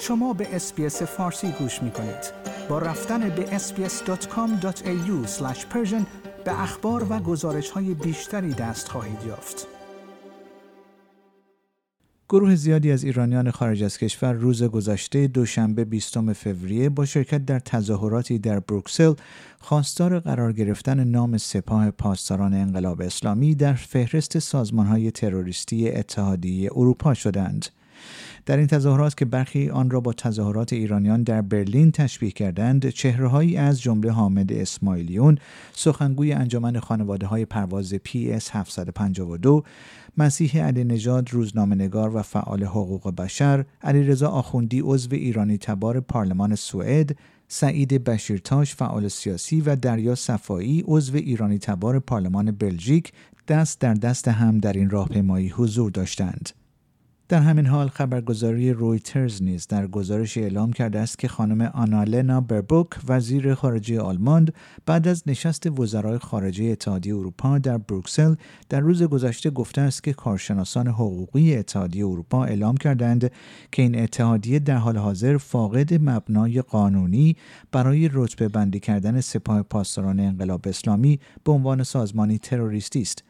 شما به اسپیس فارسی گوش می کنید. با رفتن به sbs.com.au به اخبار و گزارش های بیشتری دست خواهید یافت. گروه زیادی از ایرانیان خارج از کشور روز گذشته دوشنبه 20 فوریه با شرکت در تظاهراتی در بروکسل خواستار قرار گرفتن نام سپاه پاسداران انقلاب اسلامی در فهرست سازمانهای تروریستی اتحادیه اروپا شدند. در این تظاهرات که برخی آن را با تظاهرات ایرانیان در برلین تشبیه کردند چهرههایی از جمله حامد اسماعیلیون سخنگوی انجمن خانواده های پرواز PS 752 مسیح علی نژاد روزنامه‌نگار و فعال حقوق بشر علیرضا آخوندی عضو ایرانی تبار پارلمان سوئد سعید بشیرتاش فعال سیاسی و دریا صفایی عضو ایرانی تبار پارلمان بلژیک دست در دست هم در این راهپیمایی حضور داشتند. در همین حال خبرگزاری رویترز نیز در گزارش اعلام کرده است که خانم آنالنا بربوک وزیر خارجه آلمان بعد از نشست وزرای خارجه اتحادیه اروپا در بروکسل در روز گذشته گفته است که کارشناسان حقوقی اتحادیه اروپا اعلام کردند که این اتحادیه در حال حاضر فاقد مبنای قانونی برای رتبه بندی کردن سپاه پاسداران انقلاب اسلامی به عنوان سازمانی تروریستی است.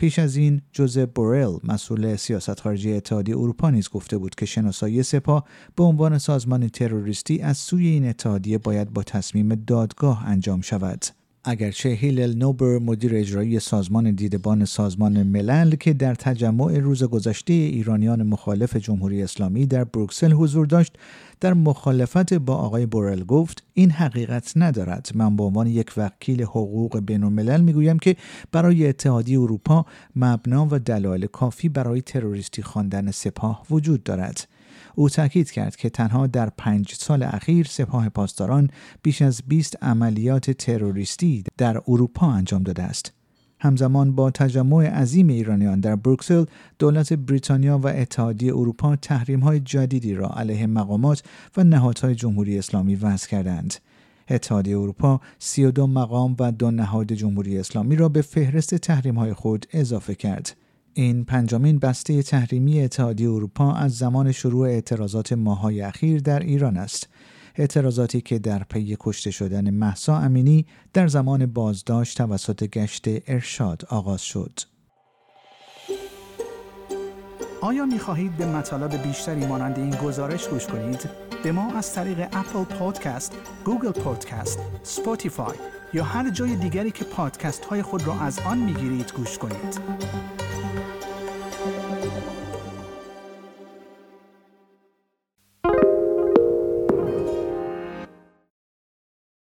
پیش از این جوزف بورل مسئول سیاست خارجی اتحادیه اروپا نیز گفته بود که شناسایی سپاه به عنوان سازمان تروریستی از سوی این اتحادیه باید با تصمیم دادگاه انجام شود. اگرچه هیلل نوبر مدیر اجرایی سازمان دیدبان سازمان ملل که در تجمع روز گذشته ایرانیان مخالف جمهوری اسلامی در بروکسل حضور داشت در مخالفت با آقای بورل گفت این حقیقت ندارد. من به عنوان یک وکیل حقوق بین الملل می‌گویم که برای اتحادیه اروپا مبنا و دلایل کافی برای تروریستی خواندن سپاه وجود دارد. او تاکید کرد که تنها در پنج سال اخیر سپاه پاسداران بیش از 20 عملیات تروریستی در اروپا انجام داده است. همزمان با تجمع عظیم ایرانیان در بروکسل دولت بریتانیا و اتحادیه اروپا تحریم های جدیدی را علیه مقامات و نهادهای جمهوری اسلامی وضع کردند. اتحادیه اروپا 32 مقام و دو نهاد جمهوری اسلامی را به فهرست تحریم های خود اضافه کرد. این پنجمین بسته تحریمی اتحادیه اروپا از زمان شروع اعتراضات ماهای اخیر در ایران است. اعتراضاتی که در پی کشته شدن محسا امینی در زمان بازداشت توسط گشت ارشاد آغاز شد. آیا می خواهید به مطالب بیشتری مانند این گزارش گوش کنید؟ به ما از طریق اپل پادکست، گوگل پادکست، سپوتیفای یا هر جای دیگری که پادکست های خود را از آن می گیرید گوش کنید.